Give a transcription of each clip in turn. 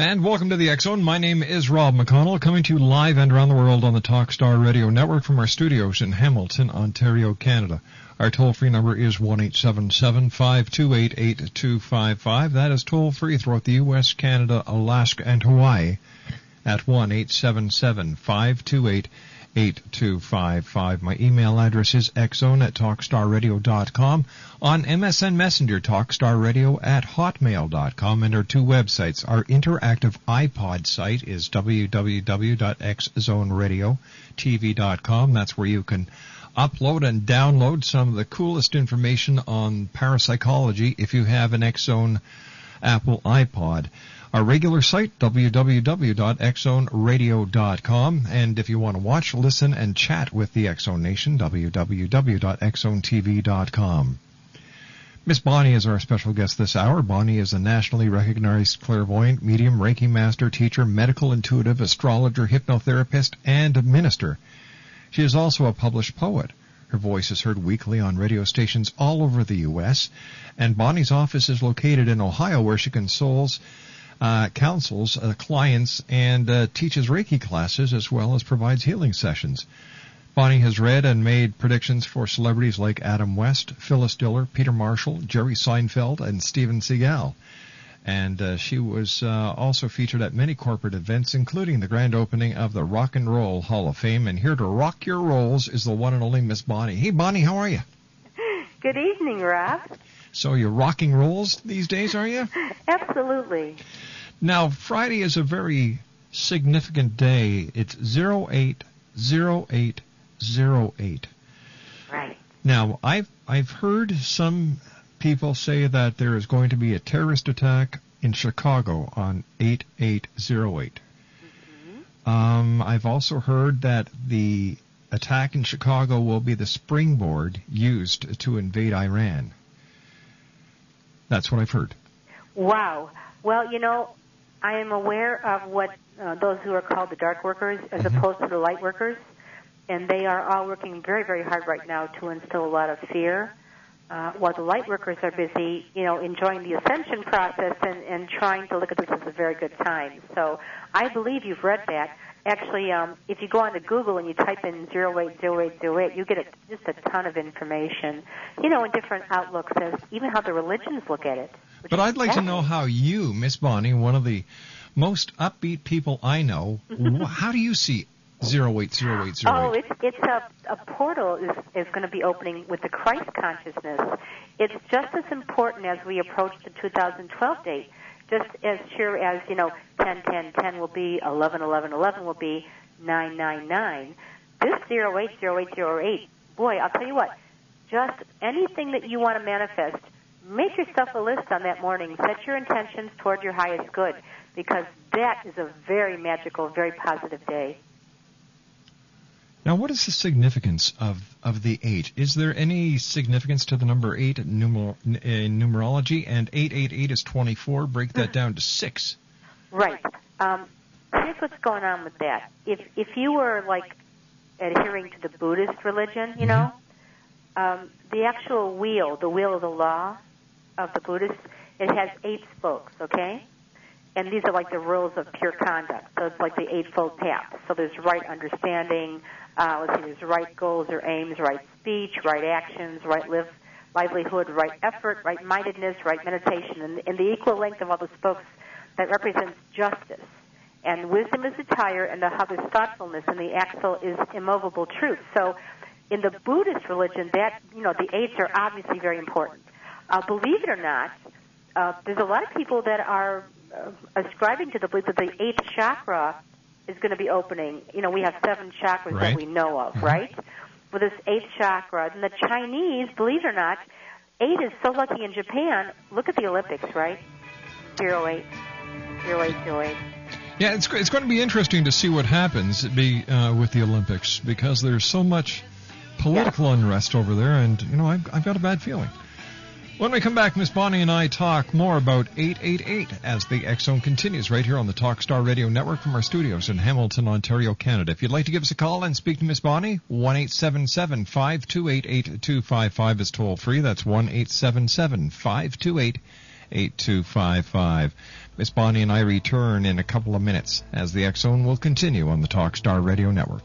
And welcome to the Zone. My name is Rob McConnell, coming to you live and around the world on the Talkstar Radio Network from our studios in Hamilton, Ontario, Canada. Our toll-free number is 1-877-528-8255. That is toll-free throughout the U.S., Canada, Alaska, and Hawaii at 1-877-528-8255. My email address is xzone at talkstarradio.com. On MSN Messenger, talkstarradio at hotmail.com. And our two websites. Our interactive iPod site is www.xzoneradiotv.com. That's where you can upload and download some of the coolest information on parapsychology if you have an Xzone Apple iPod. Our regular site, www.xzoneradio.com. And if you want to watch, listen, and chat with the Xzone Nation, www.xzonetv.com. Miss Bonnie is our special guest this hour. Bonnie is a nationally recognized clairvoyant, medium, Reiki master, teacher, medical intuitive, astrologer, hypnotherapist, and minister. She is also a published poet. Her voice is heard weekly on radio stations all over the U.S., and Bonnie's office is located in Ohio, where she consoles, uh, counsels uh, clients, and uh, teaches Reiki classes as well as provides healing sessions. Bonnie has read and made predictions for celebrities like Adam West, Phyllis Diller, Peter Marshall, Jerry Seinfeld, and Steven Seagal and uh, she was uh, also featured at many corporate events, including the grand opening of the Rock and Roll Hall of Fame. And here to rock your rolls is the one and only Miss Bonnie. Hey, Bonnie, how are you? Good evening, Rob. So you're rocking rolls these days, are you? Absolutely. Now, Friday is a very significant day. It's 080808. Right. Now, I've I've heard some people say that there is going to be a terrorist attack in Chicago on 8808. Mm-hmm. Um, I've also heard that the attack in Chicago will be the springboard used to invade Iran. That's what I've heard. Wow. Well, you know, I am aware of what uh, those who are called the dark workers as mm-hmm. opposed to the light workers, and they are all working very, very hard right now to instill a lot of fear uh, while the light workers are busy, you know, enjoying the ascension process and, and trying to look at this as a very good time. So I believe you've read that. Actually, um, if you go onto Google and you type in 080808, you get a, just a ton of information, you know, in different outlooks as even how the religions look at it. But I'd like to know how you, Miss Bonnie, one of the most upbeat people I know, how do you see Zero eight zero eight zero oh, eight. Oh, it's it's a a portal is is going to be opening with the Christ consciousness. It's just as important as we approach the 2012 date. Just as sure as you know, 10 10 10 will be 11 11 11 will be 999. This zero eight zero eight zero eight. Boy, I'll tell you what. Just anything that you want to manifest, make yourself a list on that morning. Set your intentions toward your highest good, because that is a very magical, very positive day. Now, what is the significance of, of the eight? Is there any significance to the number eight in, numer- in numerology? And 888 is 24. Break that down to six. Right. Um, here's what's going on with that. If if you were like adhering to the Buddhist religion, you mm-hmm. know, um, the actual wheel, the wheel of the law of the Buddhists, it has eight spokes. Okay and these are like the rules of pure conduct. So it's like the eightfold path. So there's right understanding, uh, let's see, there's right goals or aims, right speech, right actions, right live, livelihood, right effort, right mindedness, right meditation, and, and the equal length of all the spokes that represents justice. and wisdom is the tire, and the hub is thoughtfulness, and the axle is immovable truth. So, in the Buddhist religion, that you know the eights are obviously very important. Uh, believe it or not, uh, there's a lot of people that are ascribing to the belief that the eighth chakra is going to be opening. You know, we have seven chakras Right. that we know of, right? With this eighth chakra, and the Chinese, believe it or not, eight is so lucky in Japan. Look at the Olympics, right? Zero eight, zero eight, zero eight. Yeah, it's it's going to be interesting to see what happens be uh, with the Olympics because there's so much political unrest over there, and you know I've I've got a bad feeling. When we come back, Miss Bonnie and I talk more about 888 as the X Zone continues right here on the Talkstar Radio Network from our studios in Hamilton, Ontario, Canada. If you'd like to give us a call and speak to Miss Bonnie, one eight seven seven five two eight eight two five five is toll free. That's one eight seven seven five two eight eight two five five. Miss Bonnie and I return in a couple of minutes as the X Zone will continue on the Talkstar Radio Network.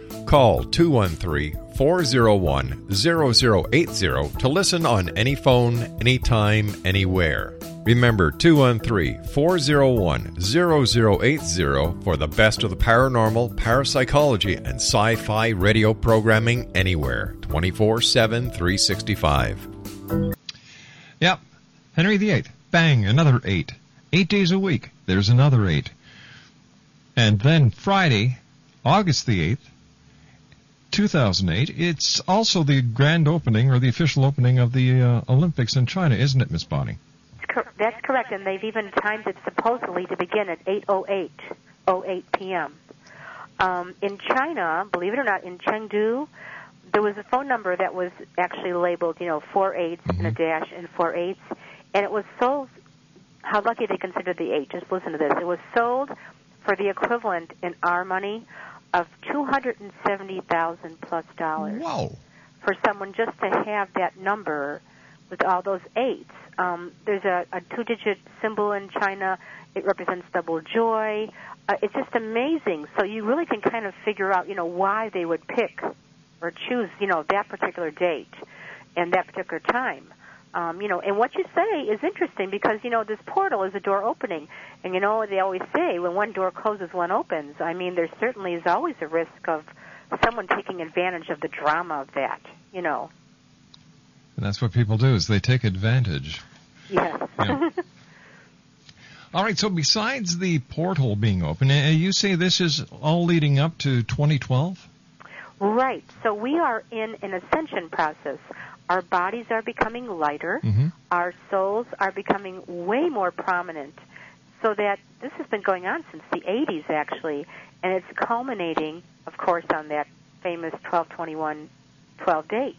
Call 213 401 0080 to listen on any phone, anytime, anywhere. Remember 213 401 0080 for the best of the paranormal, parapsychology, and sci fi radio programming anywhere 24 7 365. Yep. Henry VIII. Bang, another eight. Eight days a week. There's another eight. And then Friday, August the 8th, 2008, it's also the grand opening or the official opening of the uh, Olympics in China, isn't it, Miss Bonnie? That's correct, and they've even timed it supposedly to begin at 8:08 08 p.m. Um, in China, believe it or not, in Chengdu, there was a phone number that was actually labeled, you know, four eights and a dash and four eights, and it was sold. How lucky they considered the eight. Just listen to this. It was sold for the equivalent in our money of two hundred and seventy thousand plus dollars for someone just to have that number with all those eights. Um, there's a, a two-digit symbol in China. It represents double joy. Uh, it's just amazing. So you really can kind of figure out, you know, why they would pick or choose, you know, that particular date and that particular time. Um, you know, and what you say is interesting because you know this portal is a door opening, and you know they always say when one door closes, one opens. I mean, there certainly is always a risk of someone taking advantage of the drama of that. You know. And that's what people do is they take advantage. Yes. Yeah. All right, so besides the portal being open, uh, you say this is all leading up to 2012? right. So we are in an ascension process. Our bodies are becoming lighter. Mm-hmm. Our souls are becoming way more prominent. So that this has been going on since the 80s, actually, and it's culminating, of course, on that famous 1221 12 date.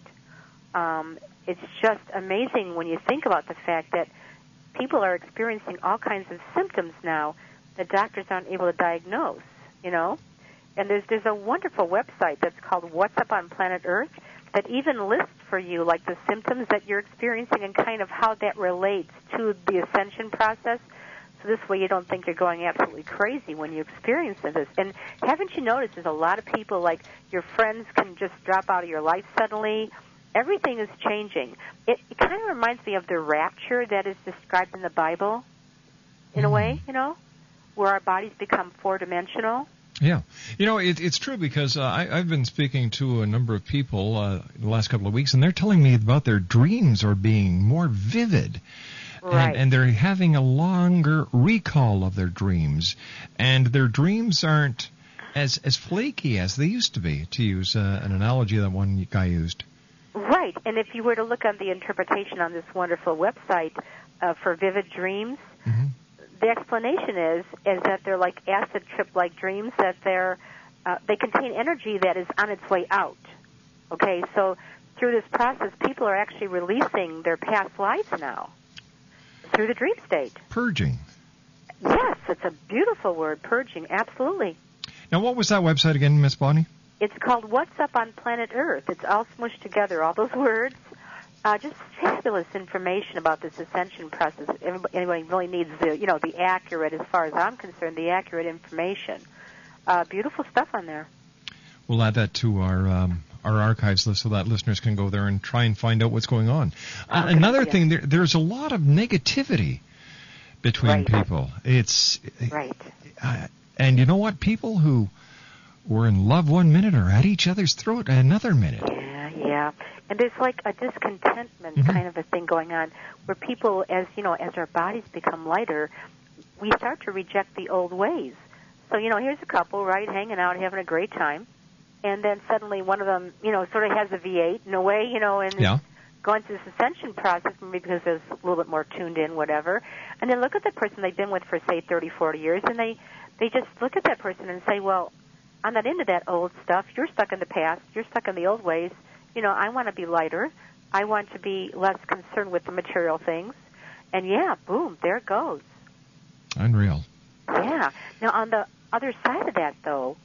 Um, it's just amazing when you think about the fact that people are experiencing all kinds of symptoms now that doctors aren't able to diagnose. you know. And there's there's a wonderful website that's called What's Up on Planet Earth that even lists for you like the symptoms that you're experiencing and kind of how that relates to the ascension process. So this way you don't think you're going absolutely crazy when you experience this. And haven't you noticed there's a lot of people like your friends can just drop out of your life suddenly. Everything is changing. It, it kind of reminds me of the rapture that is described in the Bible, in a mm-hmm. way, you know, where our bodies become four dimensional. Yeah, you know it, it's true because uh, I, I've been speaking to a number of people uh, the last couple of weeks, and they're telling me about their dreams are being more vivid. Right. And, and they're having a longer recall of their dreams, and their dreams aren't as as flaky as they used to be. To use uh, an analogy that one guy used. Right, and if you were to look on the interpretation on this wonderful website uh, for vivid dreams, Mhm. The explanation is is that they're like acid trip like dreams that they're uh, they contain energy that is on its way out. Okay, so through this process, people are actually releasing their past lives now through the dream state. Purging. Yes, it's a beautiful word, purging. Absolutely. Now, what was that website again, Miss Bonnie? It's called What's Up on Planet Earth. It's all smushed together, all those words. Uh, just fabulous information about this ascension process. Everybody, anybody really needs the, you know, the accurate, as far as I'm concerned, the accurate information. Uh, beautiful stuff on there. We'll add that to our um, our archives list so that listeners can go there and try and find out what's going on. Uh, Okay, another yeah. thing, there, there's a lot of negativity between Right. people. It's Right. uh, and you know what? People who were in love one minute are at each other's throat another minute. Yeah, yeah. And there's like a discontentment Mhm. kind of a thing going on where people, as you know, as our bodies become lighter, we start to reject the old ways. So, you know, here's a couple, right, hanging out, having a great time. And then suddenly one of them, you know, sort of has a V8 in a way, you know, and Yeah. going through this ascension process, maybe because they're a little bit more tuned in, whatever. And then look at the person they've been with for, say, 30, 40 years, and they, they just look at that person and say, well, I'm not into that old stuff. You're stuck in the past. You're stuck in the old ways. You know, I want to be lighter. I want to be less concerned with the material things. And yeah, boom, there it goes. Unreal. Yeah. Now, on the other side of that, though,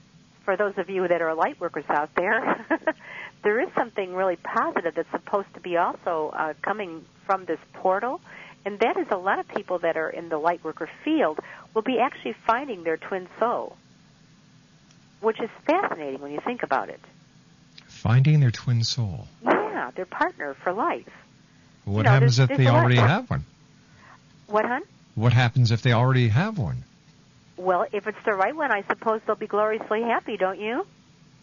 for those of you that are light workers out there, there is something really positive that's supposed to be also uh, coming from this portal, and that is a lot of people that are in the light worker field will be actually finding their twin soul, which is fascinating when you think about it. Finding their twin soul. Yeah, their partner for life. What know, happens there's- if there's they lot- already have one? What, hon? What happens if they already have one? Well, if it's the right one, I suppose they'll be gloriously happy, don't you?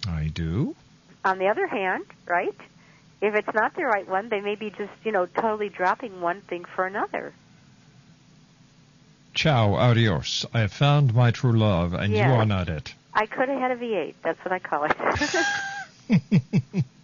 I do. On the other hand, right? If it's not the right one, they may be just, you know, totally dropping one thing for another. Ciao, adios. I have found my true love, and Yeah. you are not it. I could have had a V8. That's what I call it.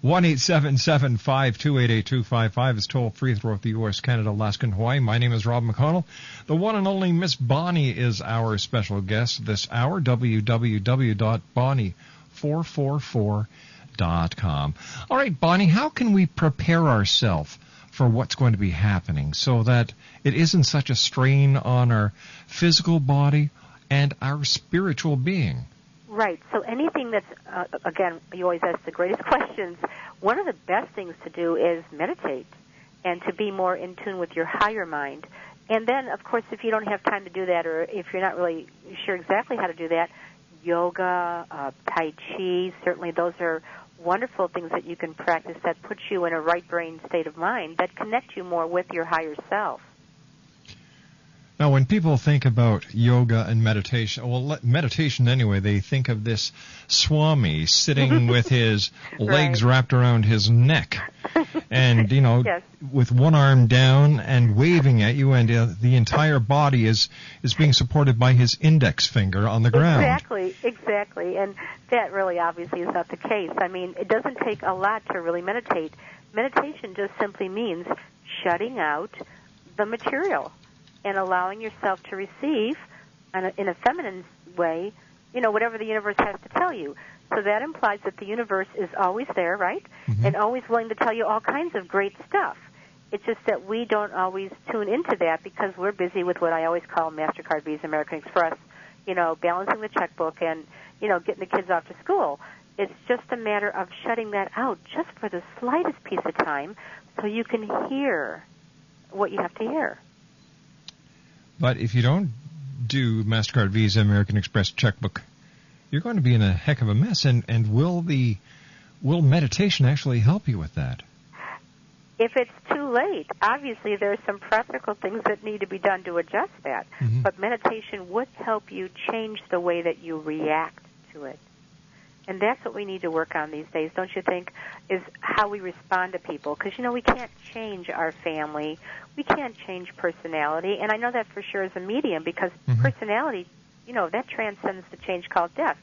One eight seven seven five two eight eight two five five is toll free throughout the U.S., Canada, Alaska, and Hawaii. My name is Rob McConnell. The one and only Miss Bonnie is our special guest this hour. www.bonnie444.com. All right, Bonnie, how can we prepare ourselves for what's going to be happening so that it isn't such a strain on our physical body and our spiritual being? right. So anything that's, uh, again, you always ask the greatest questions. One of the best things to do is meditate and to be more in tune with your higher mind. And then, of course, if you don't have time to do that or if you're not really sure exactly how to do that, yoga, uh, Tai Chi, certainly those are wonderful things that you can practice that put you in a right brain state of mind that connect you more with your higher self. Now, when people think about yoga and meditation, well, meditation anyway, they think of this Swami sitting with his legs wrapped around his neck, and you know, Yes. with one arm down and waving at you, and uh, the entire body is is being supported by his index finger on the ground. Exactly, exactly. And that really obviously is not the case. I mean, it doesn't take a lot to really meditate. Meditation just simply means shutting out the material and allowing yourself to receive in a, in a feminine way, you know, whatever the universe has to tell you. So that implies that the universe is always there, right? Mm-hmm. And always willing to tell you all kinds of great stuff. It's just that we don't always tune into that because we're busy with what I always call MasterCard, Visa, American Express, you know, balancing the checkbook and, you know, getting the kids off to school. It's just a matter of shutting that out just for the slightest piece of time so you can hear what you have to hear. But if you don't do MasterCard, Visa, American Express checkbook, you're going to be in a heck of a mess. And, and will the will meditation actually help you with that? If it's too late, obviously there are some practical things that need to be done to adjust that. Mhm. But meditation would help you change the way that you react to it. And that's what we need to work on these days, don't you think? Is how we respond to people. Because, you know, we can't change our family. We can't change personality. And I know that for sure as a medium because Mhm. personality, you know, that transcends the change called death.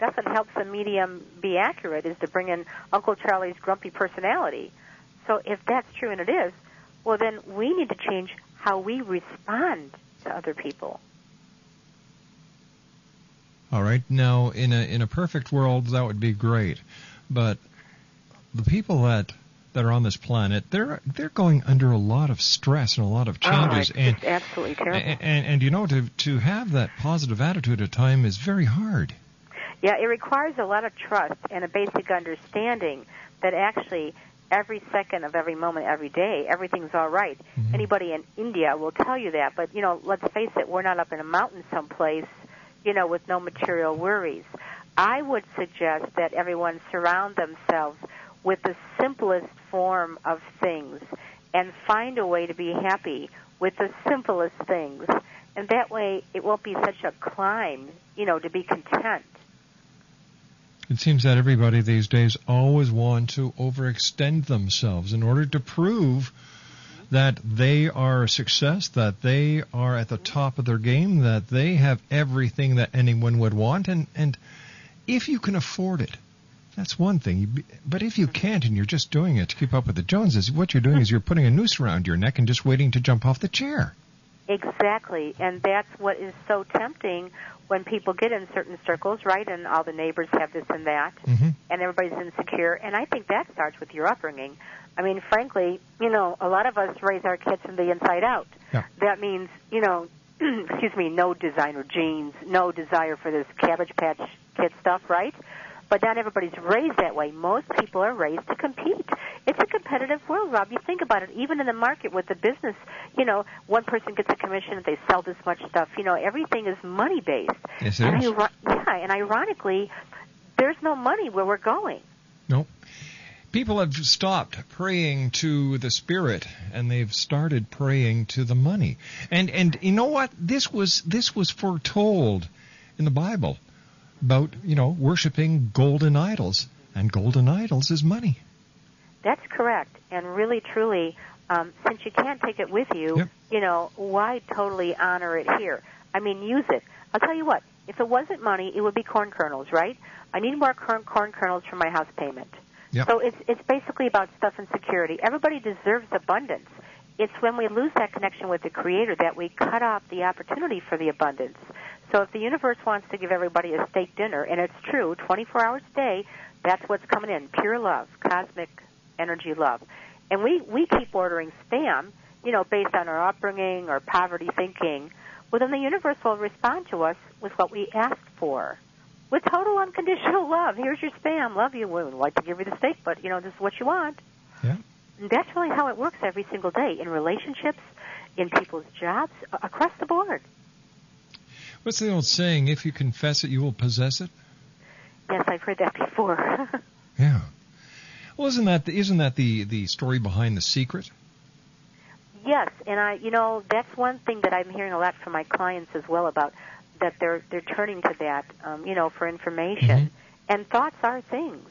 That's what helps a medium be accurate is to bring in Uncle Charlie's grumpy personality. So if that's true, and it is, well, then we need to change how we respond to other people. All right. Now, in a in a perfect world, that would be great, but the people that that are on this planet, they're they're going under a lot of stress and a lot of changes, oh, and, absolutely terrible. and and and you know to to have that positive attitude at time is very hard. Yeah, it requires a lot of trust and a basic understanding that actually every second of every moment, every day, everything's all right. Mhm. Anybody in India will tell you that. But, you know, let's face it, we're not up in a mountain someplace, you know, with no material worries. I would suggest that everyone surround themselves with the simplest form of things and find a way to be happy with the simplest things. And that way it won't be such a climb, you know, to be content. It seems that everybody these days always want to overextend themselves in order to prove that they are a success, that they are at the top of their game, that they have everything that anyone would want, and and if you can afford it, that's one thing. But if you can't and you're just doing it to keep up with the Joneses, what you're doing is you're putting a noose around your neck and just waiting to jump off the chair. Exactly, and that's what is so tempting when people get in certain circles, right? And all the neighbors have this and that, hmm and everybody's insecure. And I think that starts with your upbringing. I mean, frankly, you know, a lot of us raise our kids from the inside out. Yeah. That means, you know, excuse me, no designer jeans, no desire for this Cabbage Patch Kid stuff, right? But not everybody's raised that way. Most people are raised to compete. It's a competitive world, Rob. You think about it. Even in the market with the business, you know, one person gets a commission if they sell this much stuff. You know, everything is money based. Yes, it and is. iro- yeah, and ironically, there's no money where we're going. Nope. People have stopped praying to the spirit and they've started praying to the money. And and you know what? This was this was foretold in the Bible about, you know, worshiping golden idols. And golden idols is money. That's correct. And really, truly, um, since you can't take it with you, Yep. you know, why totally honor it here? I mean, use it. I'll tell you what. If it wasn't money, it would be corn kernels, right? I need more corn, corn kernels for my house payment. Yep. So it's it's basically about stuff and security. Everybody deserves abundance. It's when we lose that connection with the Creator that we cut off the opportunity for the abundance. So if the universe wants to give everybody a steak dinner, and it's true, 24 hours a day, that's what's coming in, pure love, cosmic energy love. And we, we keep ordering spam, you know, based on our upbringing or poverty thinking. Well, then the universe will respond to us with what we asked for. With total unconditional love. Here's your spam. Love you. We would like to give you the steak, but, you know, this is what you want. Yeah. And that's really how it works every single day in relationships, in people's jobs, across the board. What's the old saying? If you confess it, you will possess it. Yes, I've heard that before. Yeah. Well, isn't that the, isn't that the the story behind the secret? yes, and I, you know, that's one thing that I'm hearing a lot from my clients as well about that they're they're turning to that, um, you know, for information. Mhm. And thoughts are things.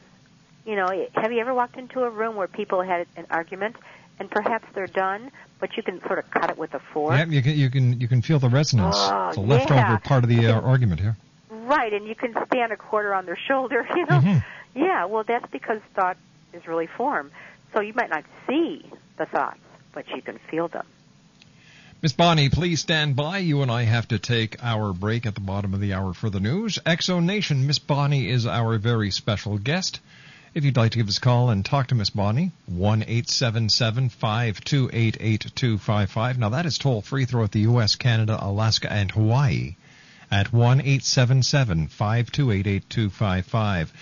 You know, have you ever walked into a room where people had an argument, and perhaps they're done, but you can sort of cut it with a fork? Yeah, you can you can you can feel the resonance, Oh, the leftover yeah. part of the uh, argument here. Right, and you can stand a quarter on their shoulder, you know. Mhm. Yeah, well, that's because thought is really form. So you might not see the thoughts, but you can feel them. Miss Bonnie, please stand by. You and I have to take our break at the bottom of the hour for the news. Xzone Nation, Miss Bonnie is our very special guest. If you'd like to give us a call and talk to Miss Bonnie, one eight seven seven five two eight eight two five five. Now that is toll free throughout the U.S., Canada, Alaska, and Hawaii. at 1 877 528 8255.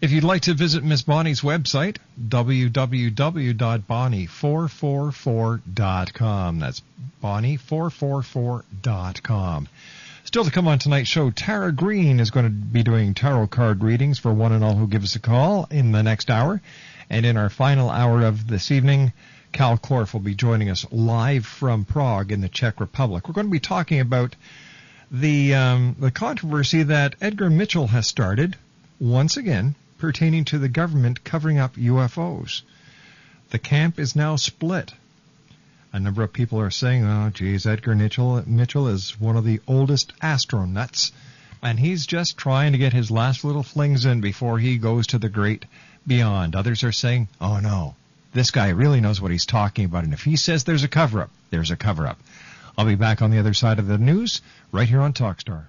If you'd like to visit Miss Bonnie's website, www.bonnie444.com. That's bonnie444.com. Still to come on tonight's show, Tara Green is going to be doing tarot card readings for one and all who give us a call in the next hour. And in our final hour of this evening, Kal Korff will be joining us live from Prague in the Czech Republic. We're going to be talking about the um, the controversy that Edgar Mitchell has started once again pertaining to the government covering up UFOs. The camp is now split. A number of people are saying, "Oh, geez, Edgar Mitchell Mitchell is one of the oldest astronauts, and he's just trying to get his last little flings in before he goes to the great beyond." Others are saying, "Oh no, this guy really knows what he's talking about, and if he says there's a cover-up, there's a cover-up." I'll be back on the other side of the news right here on Talkstar.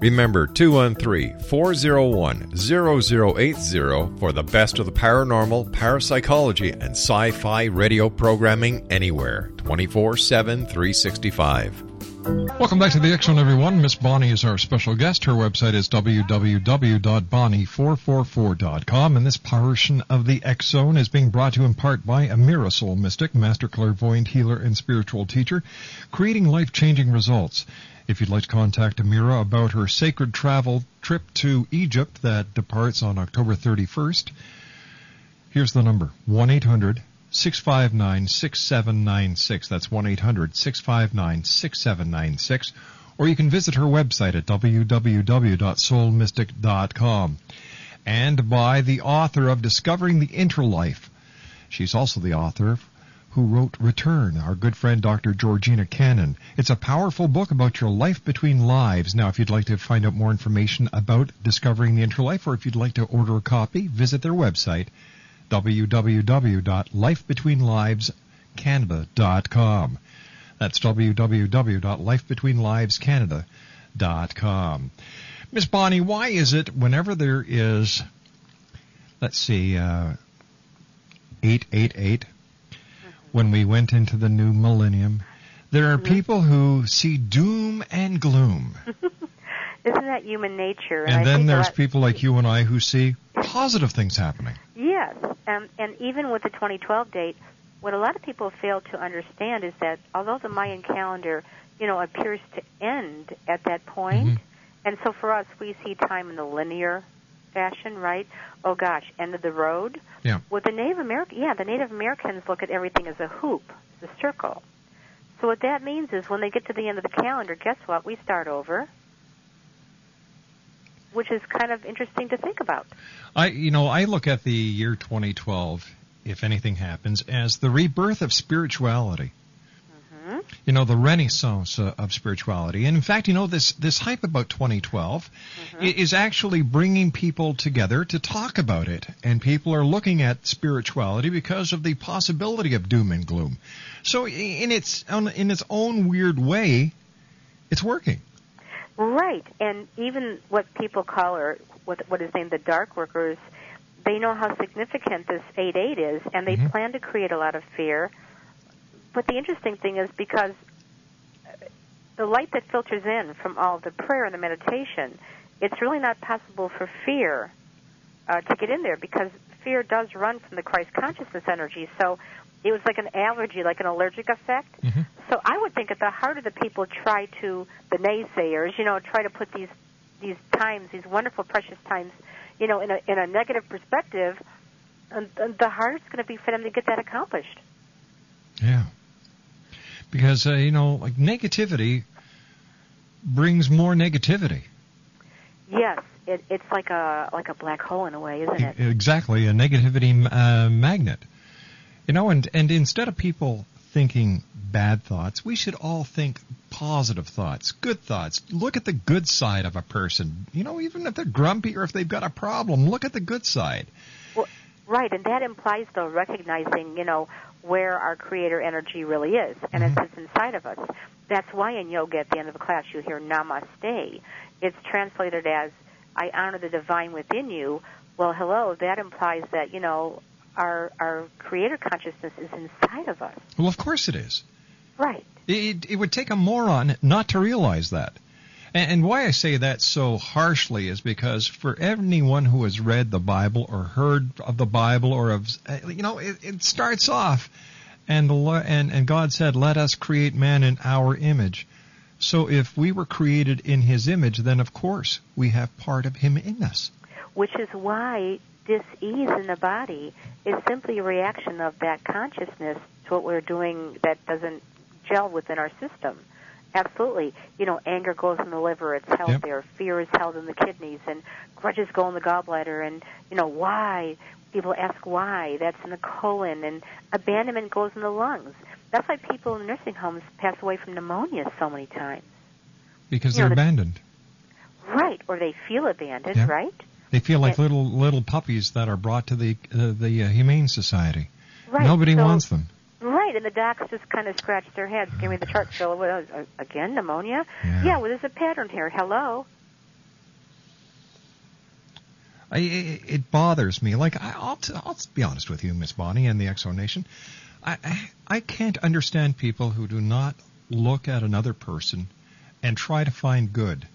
Remember 213 401 0080 for the best of the paranormal, parapsychology, and sci fi radio programming anywhere 24 7 365. Welcome back to the Zone, everyone. Miss Bonnie is our special guest. Her website is www.bonnie444.com, and this portion of the Zone is being brought to you in part by Amira Soul Mystic, Master Clairvoyant Healer and Spiritual Teacher, creating life-changing results. If you'd like to contact Amira about her sacred travel trip to Egypt that departs on October 31st, here's the number 1 800 659 6796. That's 1 800 659 6796. Or you can visit her website at www.soulmystic.com. And by the author of Discovering the Interlife. She's also the author who wrote Return, our good friend Dr. Georgina Cannon. It's a powerful book about your life between lives. Now, if you'd like to find out more information about Discovering the Interlife, or if you'd like to order a copy, visit their website, www.lifebetweenlivescanada.com. That's www.lifebetweenlivescanada.com. Miss Bonnie, why is it whenever there is, let's see, uh, 888, when we went into the new millennium, there are people who see doom and gloom. Isn't that human nature? And then there's lot- people like you and I who see positive things happening. Yes, um, and even with the 2012 date, what a lot of people fail to understand is that although the Mayan calendar, you know, appears to end at that point, Mhm. and so for us, we see time in the linear fashion, right? Oh gosh, end of the road. Yeah. With the Native American, yeah, the Native Americans look at everything as a hoop, as a circle. So what that means is when they get to the end of the calendar, guess what? We start over, which is kind of interesting to think about. I, you know, I look at the year 2012, if anything happens, as the rebirth of spirituality. You know, the renaissance uh, of spirituality. And in fact, you know, this, this hype about 2012 i- is actually bringing people together to talk about it. And people are looking at spirituality because of the possibility of doom and gloom. So in its, on- in its own weird way, it's working. Right, and even what people call or what what is named the dark workers, they know how significant this 8-8 is, and they Mhm. plan to create a lot of fear. But the interesting thing is because the light that filters in from all the prayer and the meditation, it's really not possible for fear uh, to get in there because fear does run from the Christ consciousness energy. So it was like an allergy, like an allergic effect. Mhm. So I would think at the heart of the people try to the naysayers, you know, try to put these these times, these wonderful, precious times, you know, in a in a negative perspective. And, and the hardest going to be for them to get that accomplished. Yeah. Because, uh, you know, like negativity brings more negativity. Yes, it, it's like a like a black hole in a way, isn't it? Exactly, a negativity uh, magnet. You know, and, and instead of people thinking bad thoughts, we should all think positive thoughts, good thoughts. Look at the good side of a person. You know, even if they're grumpy or if they've got a problem, look at the good side. Right, and that implies though recognizing, you know, where our creator energy really is, and Mhm. it's, it's inside of us. That's why in yoga at the end of the class you hear Namaste. It's translated as I honor the divine within you. Well, hello, that implies that you know our our creator consciousness is inside of us. Well, of course it is. Right. It, it would take a moron not to realize that. And, why I say that so harshly is because for anyone who has read the Bible or heard of the Bible or of, you know, it, it starts off, and, the, and and God said, "Let us create man in our image." So if we were created in His image, then of course we have part of Him in us. which is why dis-ease in the body is simply a reaction of that consciousness to what we're doing that doesn't gel within our system. Absolutely. You know, anger goes in the liver, it's held Yep. there. Fear is held in the kidneys, and grudges go in the gallbladder. And, you know, why? People ask why. That's in the colon. And abandonment goes in the lungs. That's why people in nursing homes pass away from pneumonia so many times. Because You they're the- abandoned. Right. Or they feel abandoned, Yeah. right? They feel like Yeah. little little puppies that are brought to the uh, the uh, Humane Society. Right. Nobody So- wants them. Right, and the docs just kind of scratched their heads. Give me the chart, Phil. What, uh, again, pneumonia? Yeah. well, there's a pattern here. Hello. I, it, bothers me. Like I, I'll, t- I'll be honest with you, Miss Bonnie and the Xzone Nation. I, I I can't understand people who do not look at another person and try to find good.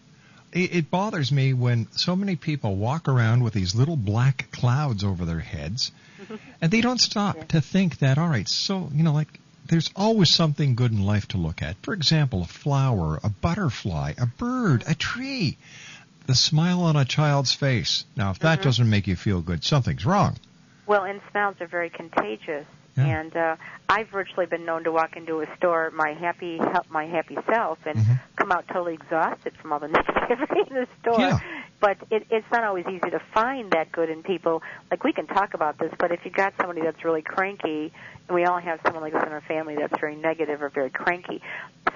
It, it bothers me when so many people walk around with these little black clouds over their heads, and they don't stop Yeah. to think that. All right, so you know, like there's always something good in life to look at. For example, a flower, a butterfly, a bird, a tree the smile on a child's face. Now, if that Mhm. doesn't make you feel good, something's wrong. Well, and smiles are very contagious. Yeah. And uh, I've virtually been known to walk into a store, my happy, help my happy self, and Mhm. come out totally exhausted from all the negativity in the store. Yeah. But it, it's not always easy to find that good in people. Like we can talk about this, but if you got somebody that's really cranky, and we all have someone like this in our family that's very negative or very cranky,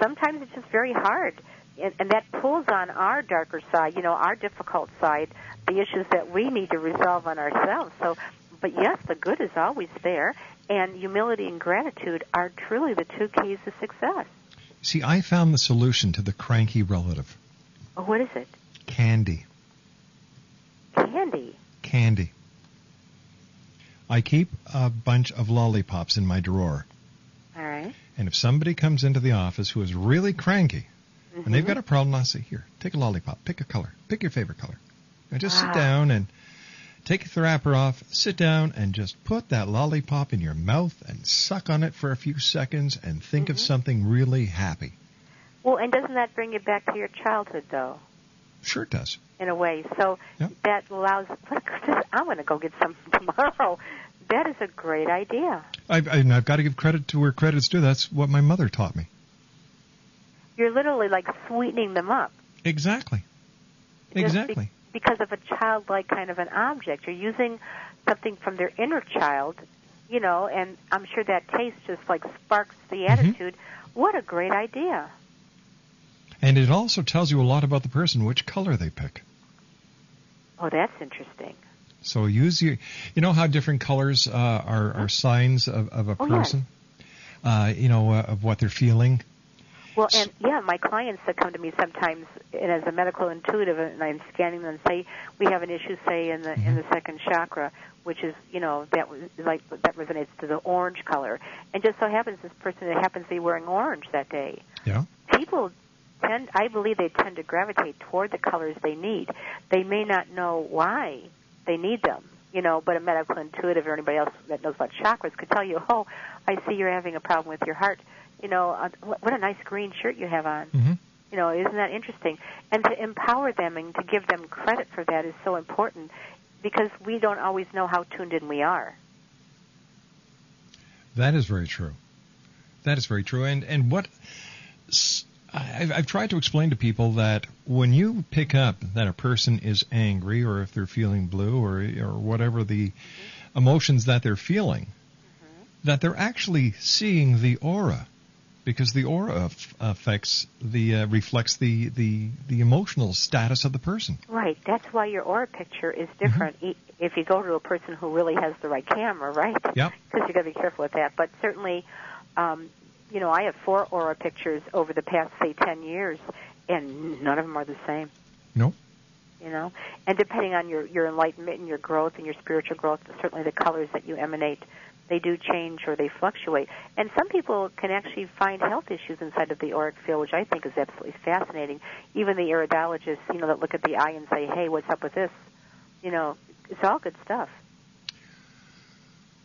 sometimes it's just very hard. And, and that pulls on our darker side, you know, our difficult side, the issues that we need to resolve on ourselves. So, but yes, the good is always there, and humility and gratitude are truly the two keys to success. See, I found the solution to the cranky relative. Oh, what is it? Candy. Candy. Candy. I keep a bunch of lollipops in my drawer. All right. And if somebody comes into the office who is really cranky, and they've Mhm. got a problem, I'll say, here, take a lollipop, pick a color, pick your favorite color. Now just sit down and take the wrapper off, sit down and just put that lollipop in your mouth and suck on it for a few seconds and think of Mhm. something really happy. Well, and doesn't that bring you back to your childhood, though, Sure it does. In a way? So Yep. that allows. I'm going to go get some tomorrow. That is a great idea. I've, and I've got to give credit to where credit's due. That's what my mother taught me. You're literally like sweetening them up. Exactly. Just be- Exactly. because of a childlike kind of an object. You're using something from their inner child, you know, and I'm sure that taste just like sparks the Mhm. attitude. What a great idea. And it also tells you a lot about the person, which color they pick. Oh, that's interesting. So use your, you know how different colors uh, are, are signs of, of a Oh, yes. person, uh, you know, uh, of what they're feeling. Well, and yeah, my clients that come to me sometimes, and as a medical intuitive, and I'm scanning them, say we have an issue, say in the Mm-hmm. in the second chakra, which is you know that was like that resonates to the orange color, and just so happens this person it happens to be wearing orange that day. Yeah. People tend, I believe, they tend to gravitate toward the colors they need. They may not know why they need them, you know, but a medical intuitive or anybody else that knows about chakras could tell you, oh, I see you're having a problem with your heart. You know, uh, what a nice green shirt you have on. hmm You know, isn't that interesting? And to empower them and to give them credit for that is so important because we don't always know how tuned in we are. That is very true. That is very true. And and what I've, I've tried to explain to people that when you pick up that a person is angry, or if they're feeling blue, or or whatever the emotions that they're feeling, that they're actually seeing the aura, because the aura f- affects the uh, reflects the, the the emotional status of the person. Right. That's why your aura picture is different e if you go to a person who really has the right camera, right? Yep. Because you've got to be careful with that. But certainly, um, you know, I have four aura pictures over the past say ten years, and none of them are the same. No. You know, and depending on your your enlightenment and your growth and your spiritual growth, certainly the colors that you emanate. They do change or they fluctuate. And some people can actually find health issues inside of the auric field, which I think is absolutely fascinating. Even the iridologists, you know, that look at the eye and say, hey, what's up with this? You know, it's all good stuff. One eight seven seven five two eight eight two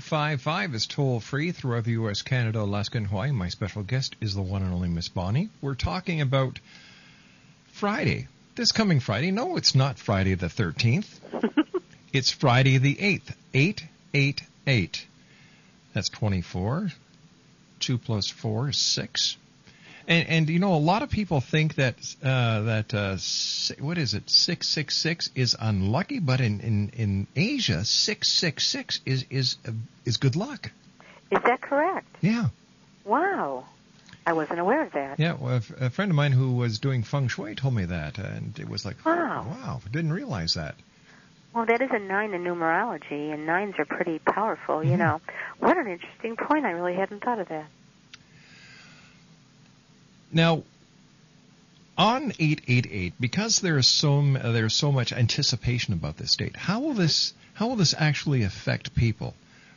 five five is toll free throughout the U.S., Canada, Alaska, and Hawaii. My special guest is the one and only Miss Bonnie. We're talking about Friday. This coming Friday. No, it's not Friday the 13th. it's Friday the 8th. 888. That's 24. 2 plus 4 is 6. And, and you know, a lot of people think that uh, that uh, what is it, six six six is unlucky, but in, in, in Asia, six six six is is uh, is good luck. Is that correct? Yeah, Wow. I wasn't aware of that. yeah. Well, a f- a friend of mine who was doing feng shui told me that, and it was like, Wow. oh, wow, didn't realize that. Well, that is a nine in numerology, and nines are pretty powerful, you Mhm. know. What an interesting point. I really hadn't thought of that. Now, on 888, because there is so there's so much anticipation about this date, how will this how will this actually affect people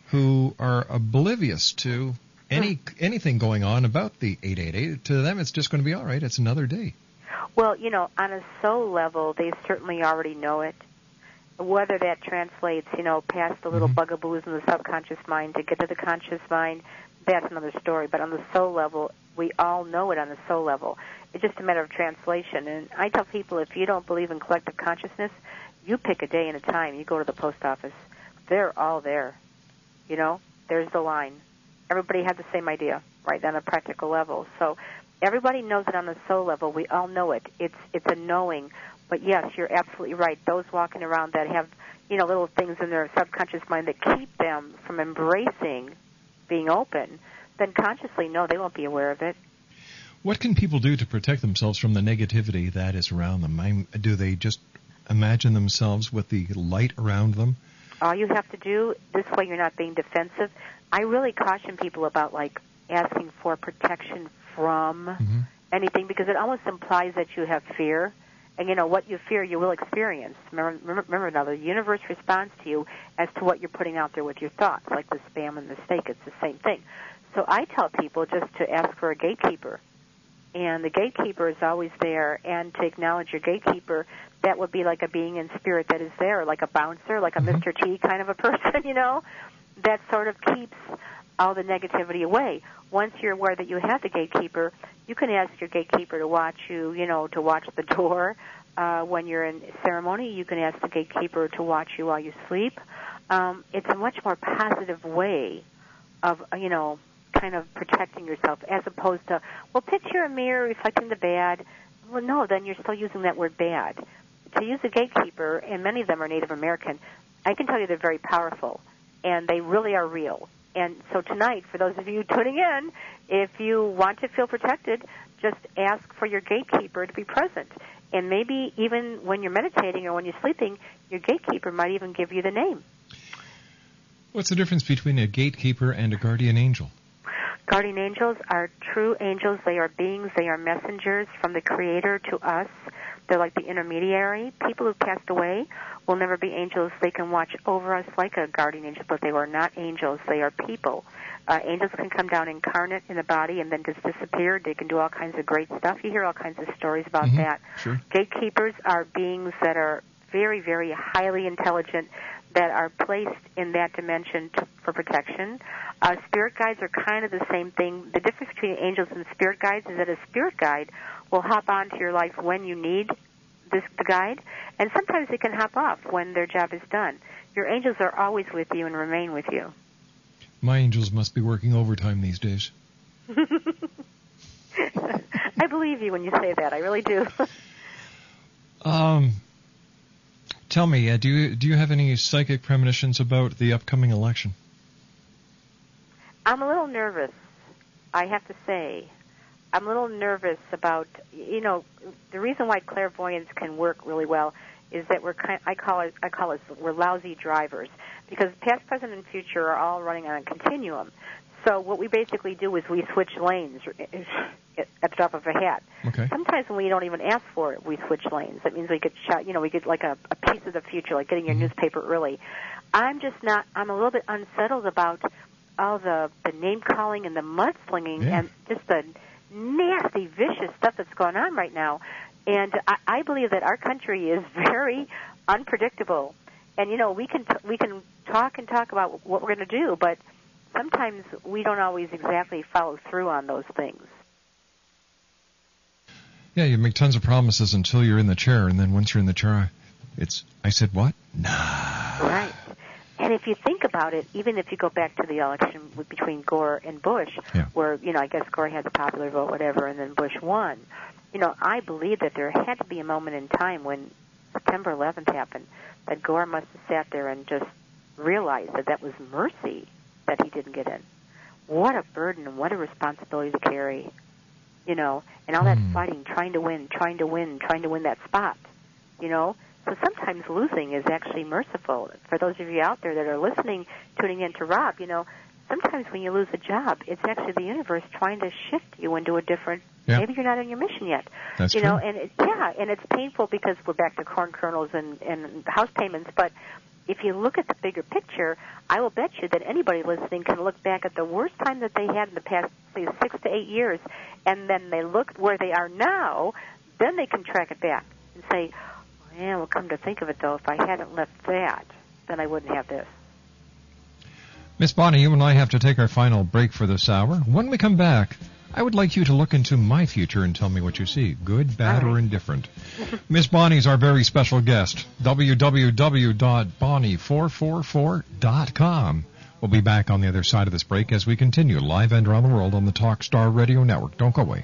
who are oblivious to any anything going on about the 888? To them, it's just going to be all right. It's another day. Well, you know, on a soul level, they certainly already know it. Whether that translates, you know, past the little Mhm. bugaboos in the subconscious mind to get to the conscious mind, that's another story. But on the soul level, we all know it on the soul level. It's just a matter of translation. And I tell people if you don't believe in collective consciousness, you pick a day and a time. You go to the post office. They're all there. You know, there's the line. Everybody had the same idea, right, on a practical level. So everybody knows it on the soul level. We all know it. It's it's a knowing. But yes, you're absolutely right. Those walking around that have, you know, little things in their subconscious mind that keep them from embracing being open, then consciously no, they won't be aware of it. What can people do to protect themselves from the negativity that is around them? I'm, do they just imagine themselves with the light around them? all you have to do this way you're not being defensive i really caution people about like asking for protection from Mhm. anything because it almost implies that you have fear and you know what you fear you will experience remember, remember, remember now the universe responds to you as to what you're putting out there with your thoughts like the spam and the steak it's the same thing so i tell people just to ask for a gatekeeper. And the gatekeeper is always there. And to acknowledge your gatekeeper that would be like a being in spirit that is there like a bouncer like a Mhm. mr t kind of a person you know? That sort of keeps all the negativity away. Once you're aware that you have the gatekeeper you can ask your gatekeeper to watch you you know to watch the door uh, when you're in ceremony. You can ask the gatekeeper to watch you while you sleep. Um, it's a much more positive way of you know kind of protecting yourself as opposed to well picture a mirror reflecting the bad. Well no then you're still using that word bad. To use a gatekeeper and many of them are native american i can tell you they're very powerful and they really are real. And so tonight for those of you tuning in if you want to feel protected just ask for your gatekeeper to be present. And maybe even when you're meditating or when you're sleeping your gatekeeper might even give you the name. What's the difference between a gatekeeper and a guardian angel? Guardian angels are true angels. They are beings. They are messengers from the Creator to us. They're like the intermediary. People who've passed away will never be angels. They can watch over us like a guardian angel, but they were not angels. They are people. Uh, angels can come down incarnate in the body and then just disappear. They can do all kinds of great stuff. You hear all kinds of stories about Mhm. that. Sure. Gatekeepers are beings that are very, very highly intelligent that are placed in that dimension to, for protection. Uh, spirit guides are kind of the same thing. The difference between angels and spirit guides is that a spirit guide will hop onto your life when you need this the guide, and sometimes they can hop off when their job is done. Your angels are always with you and remain with you. My angels must be working overtime these days. I believe you when you say that. I really do. Um, tell me, uh, do you do you have any psychic premonitions about the upcoming election? I'm a little nervous. I have to say, I'm a little nervous about you know the reason why clairvoyance can work really well is that we're kind. I call it. I call it. We're lousy drivers because past, present, and future are all running on a continuum. So what we basically do is we switch lanes at the drop of a hat. Okay. Sometimes when we don't even ask for it, we switch lanes. That means we get shot. You know, we get like a, a piece of the future, like getting your mm-hmm. newspaper early. I'm just not. I'm a little bit unsettled about all the the name calling and the mudslinging Yeah. and just the nasty, vicious stuff that's going on right now. And I, I believe that our country is very unpredictable. And you know, we can t- we can talk and talk about what we're going to do, but sometimes we don't always exactly follow through on those things. Yeah, you make tons of promises until you're in the chair, and then once you're in the chair, it's I said what? Nah. Right. And if you think about it, even if you go back to the election between Gore and Bush, Yeah. where you know I guess Gore had the popular vote, whatever, and then Bush won. You know, I believe that there had to be a moment in time when September 11th happened that Gore must have sat there and just realized that that was mercy that he didn't get in. What a burden and what a responsibility to carry. You know, and all that Hmm. fighting, trying to win, trying to win, trying to win that spot. You know, so sometimes losing is actually merciful. For those of you out there that are listening, tuning in to Rob, you know, sometimes when you lose a job, it's actually the universe trying to shift you into a different. Yeah. Maybe you're not on your mission yet. That's you know, true. and it, yeah, and it's painful because we're back to corn kernels and and house payments. But if you look at the bigger picture, I will bet you that anybody listening can look back at the worst time that they had in the past, say, six to eight years, and then they look where they are now. Then they can track it back and say, "Yeah, well, come to think of it, though, if I hadn't left that, then I wouldn't have this." Miss Bonnie, you and I have to take our final break for this hour. When we come back, I would like you to look into my future and tell me what you see, good, bad, All or indifferent. Miss Bonnie's our very special guest. www.bonnie444.com. We'll be back on the other side of this break as we continue live and around the world on the Talkstar Radio Network. Don't go away.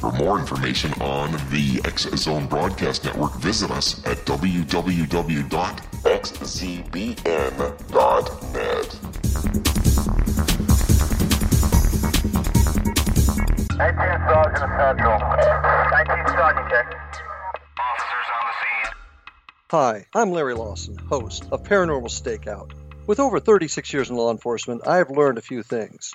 For more information on the X Zone Broadcast Network, visit us at www.xzbn.net. 18 Sergeant Central. 19 Sergeant check. Officers on the scene. Hi, I'm Larry Lawson, host of Paranormal Stakeout. With over 36 years in law enforcement, I have learned a few things.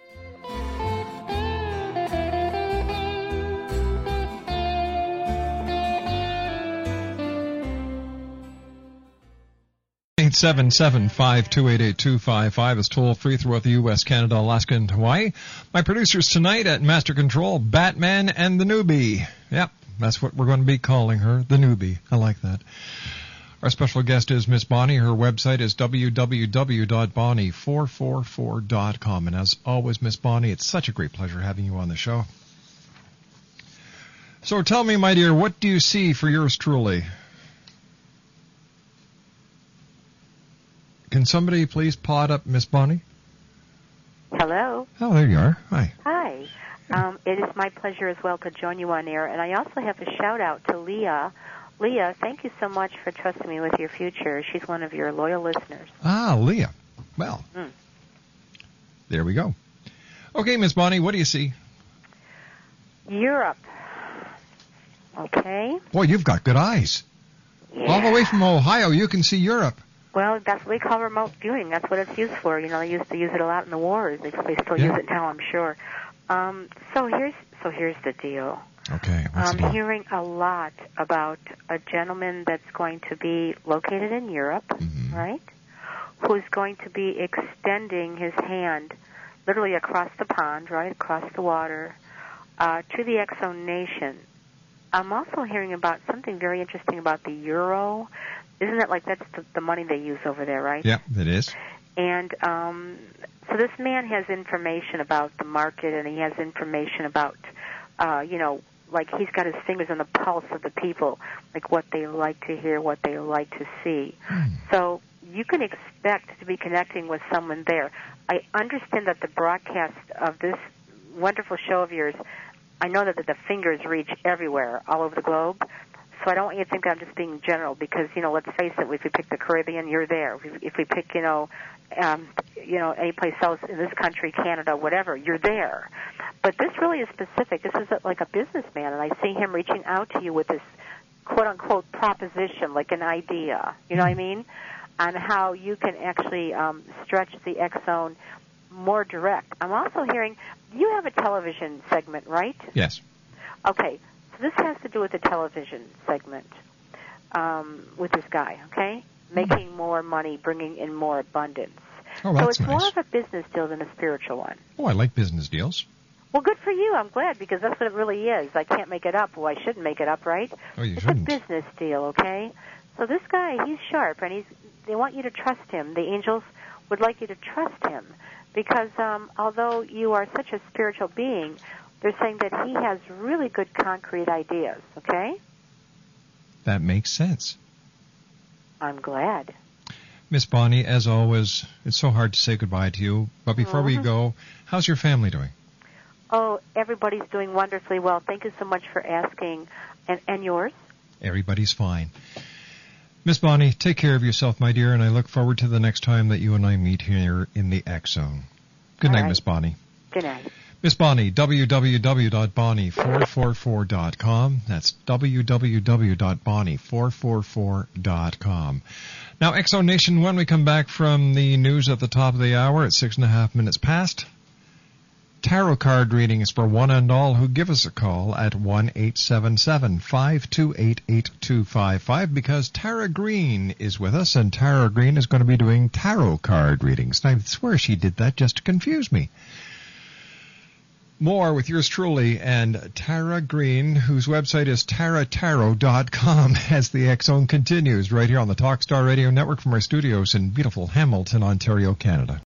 Eight seven seven five two eight eight two five five is toll free throughout the U.S., Canada, Alaska, and Hawaii. My producers tonight at Master Control, Batman and the Newbie. Yep, that's what we're going to be calling her, the Newbie. I like that. Our special guest is Miss Bonnie. Her website is www.bonnie444.com. And as always, Miss Bonnie, it's such a great pleasure having you on the show. So tell me, my dear, what do you see for yours truly? Can somebody please pod up Miss Bonnie? Hello. Oh, there you are. Hi. Hi. Um, it is my pleasure as well to join you on air, and I also have a shout out to Leah. Leah, thank you so much for trusting me with your future. She's one of your loyal listeners. Ah, Leah. Well, Mm. there we go. Okay, Miss Bonnie, what do you see? Europe. Okay. Boy, you've got good eyes. Yeah. All the way from Ohio, you can see Europe. Well, that's what we call remote viewing. That's what it's used for. You know, they used to use it a lot in the wars. They, they still Yeah. use it now, I'm sure. Um, so here's so here's the deal. Okay, what's I'm deal? hearing a lot about a gentleman that's going to be located in Europe, Mm-hmm. right? Who's going to be extending his hand literally across the pond, right, across the water, uh, to the Xzone Nation. I'm also hearing about something very interesting about the euro. Isn't it like that's the, the money they use over there, right? Yeah, it is. And um, so this man has information about the market, and he has information about, uh, you know, like he's got his fingers on the pulse of the people, like what they like to hear, what they like to see. So you can expect to be connecting with someone there. I understand that the broadcast of this wonderful show of yours, I know that the fingers reach everywhere, all over the globe. So I don't want you to think that I'm just being general because, you know, let's face it, if we pick the Caribbean, you're there. If- we pick, you know, um, you know, any place else in this country, Canada, whatever, you're there. But this really is specific. This is a, like a businessman, and I see him reaching out to you with this quote unquote proposition, like an idea. You know what I mean? On how you can actually um, stretch the X zone more direct. I'm also hearing you have a television segment, right? Yes. Okay, this has to do with the television segment um, with this guy, okay? Making more money, bringing in more abundance. Oh, so it's more of a business deal than a spiritual one. Oh, I like business deals. Well, good for you. I'm glad because that's what it really is. I can't make it up. Well, I shouldn't make it up, right? Oh, you it's shouldn't. a business deal, okay? So this guy, he's sharp, and he's. They want you to trust him. The angels would like you to trust him because um, although you are such a spiritual being, they're saying that he has really good concrete ideas. Okay? That makes sense. I'm glad. Miss Bonnie, as always, it's so hard to say goodbye to you. But before we Mhm. go, how's your family doing? Oh, everybody's doing wonderfully well. Thank you so much for asking. And and yours? Everybody's fine. Miss Bonnie, take care of yourself, my dear, and I look forward to the next time that you and I meet here in the X Zone. Good All night, right. Miss Bonnie. Good night. Miss Bonnie, www.bonnie444.com. That's www.bonnie444.com. Now, Xzone Nation, when we come back from the news at the top of the hour at six and a half minutes past, tarot card readings for one and all who give us a call at 1-877-528-8255 because Tara Green is with us and Tara Green is going to be doing tarot card readings. And I swear she did that just to confuse me. More with yours truly and Tara Green, whose website is taratarot.com as the Zone continues right here on the Talkstar Radio Network from our studios in beautiful Hamilton, Ontario, Canada.